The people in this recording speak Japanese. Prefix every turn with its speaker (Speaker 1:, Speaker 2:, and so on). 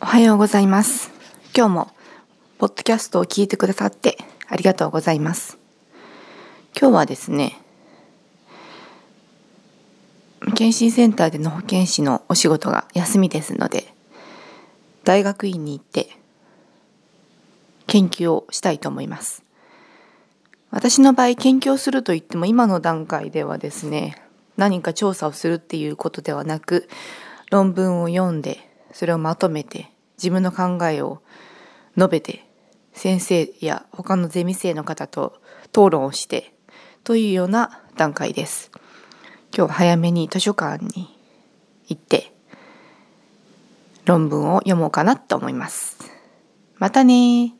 Speaker 1: おはようございます。今日もポッドキャストを聞いてくださってありがとうございます。今日はですね、検診センターでの保健師のお仕事が休みですので、大学院に行って研究をしたいと思います。私の場合研究をするといっても今の段階ではですね、何か調査をするっていうことではなく、論文を読んでそれをまとめて自分の考えを述べて先生や他のゼミ生の方と討論をしてというような段階です。今日は早めに図書館に行って論文を読もうかなと思います。またね